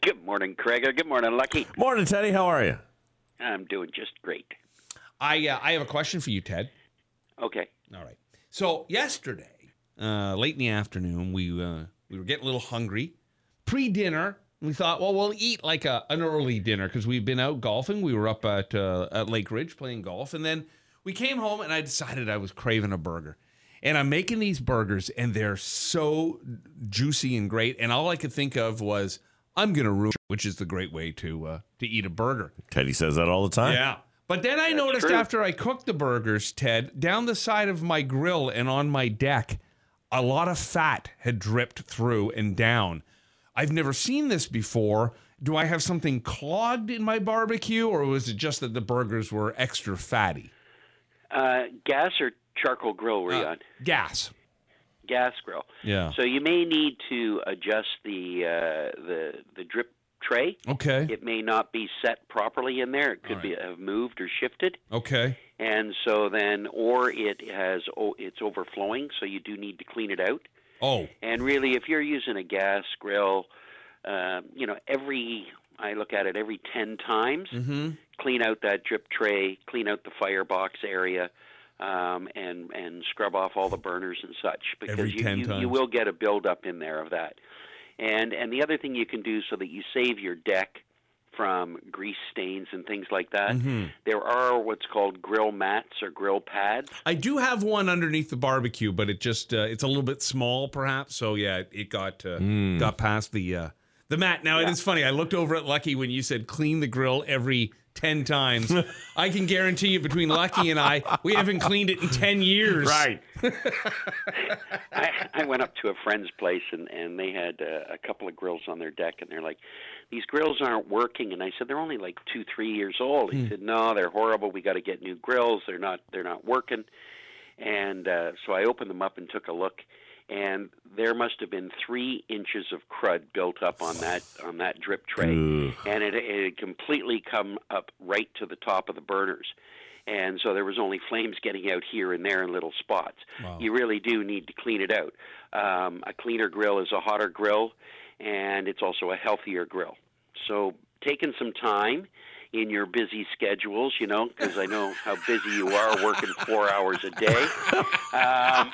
Good morning, Craig. Good morning, Lucky. Morning, Teddy. How are you? I'm doing just great. I uh, I have a question for you, Ted. Okay. All right. So yesterday, uh, late in the afternoon, we uh, we were getting a little hungry. Pre dinner, we thought, well, we'll eat like a, an early dinner because we've been out golfing. We were up at uh, at Lake Ridge playing golf, and then we came home, and I decided I was craving a burger. And I'm making these burgers, and they're so juicy and great. And all I could think of was, I'm gonna ruin, which is the great way to uh, to eat a burger. Teddy says that all the time. Yeah. But then I noticed true. after I cooked the burgers, Ted, down the side of my grill and on my deck, a lot of fat had dripped through and down. I've never seen this before. Do I have something clogged in my barbecue, or was it just that the burgers were extra fatty? Uh, gas or charcoal grill were you Uh, on? gas. Gas grill. Yeah. So you may need to adjust the uh, the the drip tray. Okay. It may not be set properly in there. It could All be have moved or shifted, Okay. and so then, or it has oh, it's overflowing. So you do need to clean it out. Oh. And really, if you're using a gas grill, um, you know every I look at it every ten times. Mm-hmm. clean out that drip tray, clean out the firebox area, um, and and scrub off all the burners and such because Every you, 10 you, times. you will get a buildup in there of that. And and the other thing you can do so that you save your deck from grease stains and things like that, Mm-hmm. there are what's called grill mats or grill pads. I do have one underneath the barbecue, but it just uh, it's a little bit small, perhaps. So yeah, it got uh, got past the uh, the mat. Now it Yeah. is funny. I looked over at Lucky when you said clean the grill every ten times. I can guarantee you, between Lucky and I, we haven't cleaned it in ten years. Right. I, I went up to a friend's place and and they had uh, a couple of grills on their deck and they're like, these grills aren't working. And I said they're only like two three years old. He said no, they're horrible. We got to get new grills. They're not they're not working. And uh, so I opened them up and took a look, and there must have been three inches of crud built up on that on that drip tray, Ugh. and it, it had completely come up right to the top of the burners. And so there was only flames getting out here and there in little spots. Wow. You really do need to clean it out. Um, a cleaner grill is a hotter grill, and it's also a healthier grill. So taking some time in your busy schedules, you know, because I know how busy you are working four hours a day. Um,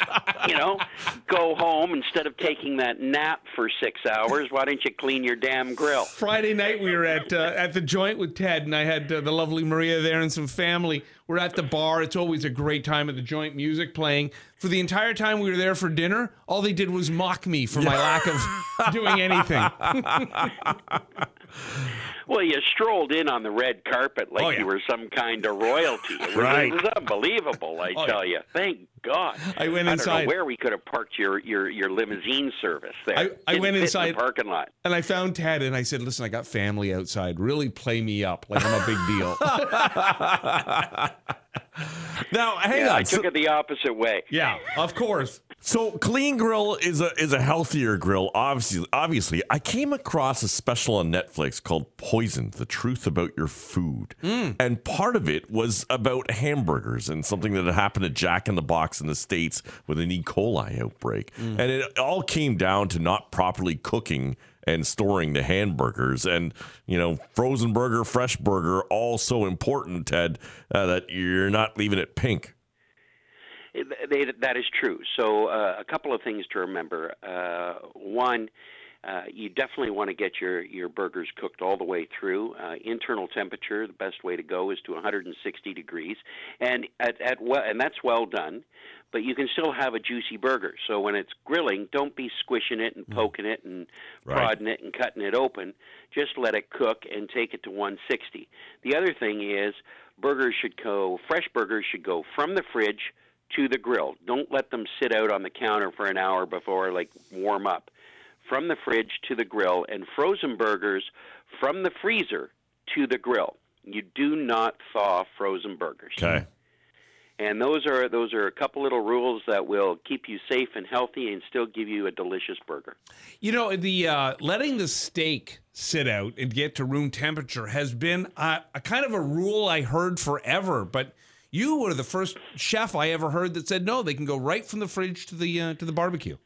you know, go home instead of taking that nap for six hours. Why don't you clean your damn grill? Friday night we were at uh, at the joint with Ted, and I had uh, the lovely Maria there and some family. We're at the bar. It's always a great time at the joint, music playing. For the entire time we were there for dinner, all they did was mock me for my lack of doing anything. Well, you strolled in on the red carpet like Oh, yeah. you were some kind of royalty. It was, Right. it was unbelievable, I Oh, tell you. Thank God. I went I don't inside. know where we could have parked your, your, your limousine service there. I- I went fit in inside- the parking lot. And I found Ted, and I said, "Listen, I got family outside. Really play me up like I'm a big deal." Now, hang Yeah, I on. took So, it the opposite way. yeah, of course. So clean grill is a is a healthier grill. Obviously, obviously, I came across a special on Netflix called "Poisoned: The Truth About Your Food," and part of it was about hamburgers and something that had happened at Jack in the Box in the states with an E. coli outbreak, and it all came down to not properly cooking and storing the hamburgers. And you know frozen burger fresh burger all so important ted uh, that you're not leaving it pink It- They, that is true. So, uh, a couple of things to remember. Uh, one, uh, you definitely want to get your, your burgers cooked all the way through. Uh, internal temperature, the best way to go is to 160 degrees, and at, at well, and that's well done. But you can still have a juicy burger. So when it's grilling, don't be squishing it and poking it and Right. prodding it and cutting it open. Just let it cook and take it to 160. The other thing is, burgers should go. Fresh burgers should go from the fridge to the grill. Don't let them sit out on the counter for an hour before like warm up. From the fridge to the grill and frozen burgers from the freezer to the grill. You do not thaw frozen burgers. okay And those are those are a couple little rules that will keep you safe and healthy and still give you a delicious burger. You know, the uh, letting the steak sit out and get to room temperature has been a, a kind of a rule I heard forever, but you were the first chef I ever heard that said no, they can go right from the fridge to the uh, to the barbecue.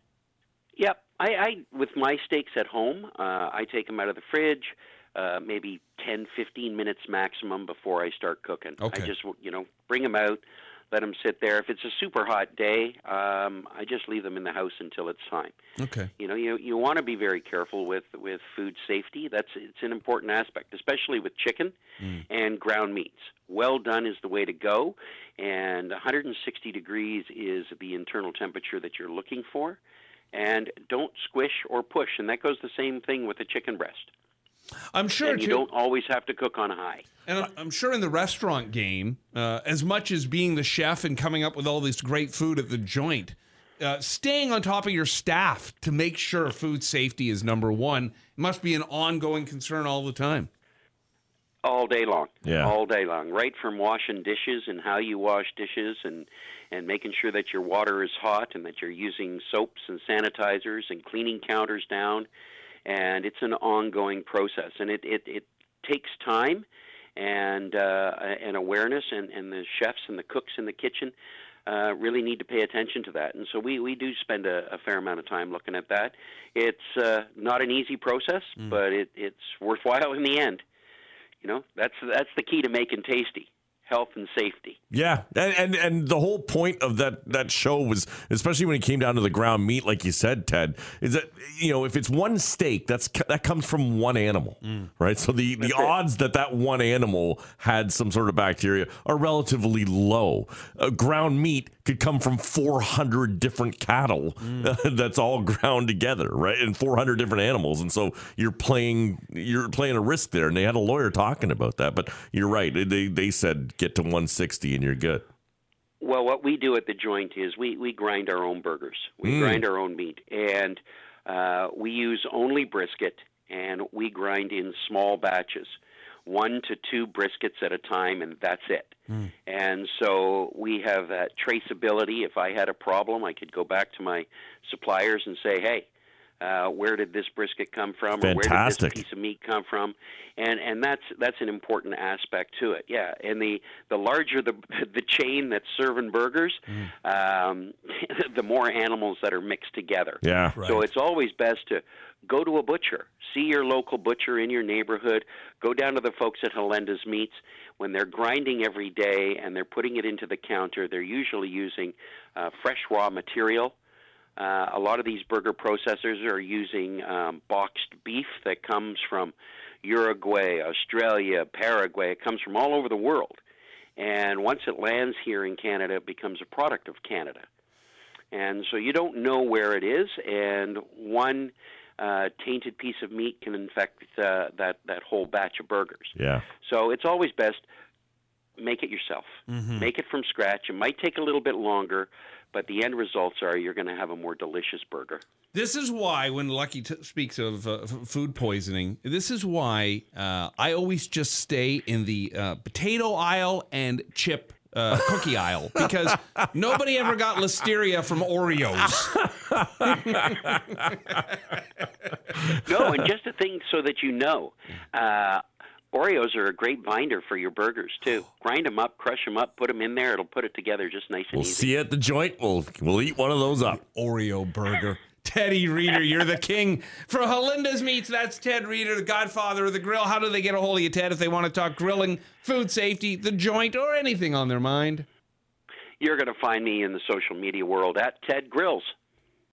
Yep, I, I with my steaks at home, uh, I take them out of the fridge, uh, maybe 10, 15 minutes maximum before I start cooking. Okay. I just you know bring them out, let them sit there. If it's a super hot day, um, I just leave them in the house until it's time. Okay. You know, you you want to be very careful with with food safety. That's it's an important aspect, especially with chicken and ground meats. Well done is the way to go, and 160 degrees is the internal temperature that you're looking for. And don't squish or push, and that goes the same thing with a chicken breast. I'm sure and you too- don't always have to cook on high. And I'm, I'm sure in the restaurant game, uh, as much as being the chef and coming up with all this great food at the joint, uh, staying on top of your staff to make sure food safety is number one must be an ongoing concern all the time. all day long. Yeah. All day long. Right from washing dishes and how you wash dishes and and making sure that your water is hot and that you're using soaps and sanitizers and cleaning counters down. And it's an ongoing process and it it, it takes time and uh, and awareness and, and the chefs and the cooks in the kitchen uh, really need to pay attention to that. And so we, we do spend a, a fair amount of time looking at that. It's uh, not an easy process, but it, it's worthwhile in the end. You know, that's that's the key to making tasty, health and safety. Yeah, and, and and the whole point of that that show was, especially when it came down to the ground meat, like you said, Ted, is that you know if it's one steak, that's that comes from one animal, right? So the the odds that that one animal had some sort of bacteria are relatively low. Uh, ground meat could come from 400 different cattle that's all ground together, right? And 400 different animals, and so you're playing you're playing a risk there. And they had a lawyer talking about that, but you're right. They they said get to 160 and you're good. Well, what we do at the joint is we, we grind our own burgers. We Mm. grind our own meat, and uh, we use only brisket, and we grind in small batches, one to two briskets at a time, and that's it. And so we have that traceability. If I had a problem, I could go back to my suppliers and say, "Hey, uh, where did this brisket come from, or where did this piece of meat come from?" And and that's that's an important aspect to it. Yeah, and the the larger the the chain that's serving burgers, um, the more animals that are mixed together. Yeah. So it's always best to go to a butcher, see your local butcher in your neighborhood, go down to the folks at Halenda's Meats. When they're grinding every day and they're putting it into the counter, they're usually using uh, fresh raw material. Uh, a lot of these burger processors are using um, boxed beef that comes from Uruguay, Australia, Paraguay. It comes from all over the world. And once it lands here in Canada, it becomes a product of Canada. And so you don't know where it is, and one uh, tainted piece of meat can infect uh, that, that whole batch of burgers. Yeah. So it's always best make it yourself. Make it from scratch. It might take a little bit longer, but the end results are you're going to have a more delicious burger. This is why, when Lucky t- speaks of uh, f- food poisoning, this is why uh, I always just stay in the uh, potato aisle and chip uh, cookie aisle because nobody ever got listeria from Oreos. No, and just a thing so that you know, uh, Oreos are a great binder for your burgers too. Grind them up, crush them up, put them in there. It'll put it together just nice and We'll easy. see you at the joint. We'll we'll eat one of those up. Oreo burger. Teddy Reader, you're the king. For Halenda's Meats, that's Ted Reader, the godfather of the grill. How do they get a hold of you, Ted, if they want to talk grilling, food safety, the joint, or anything on their mind? You're going to find me in the social media world at Ted Grills.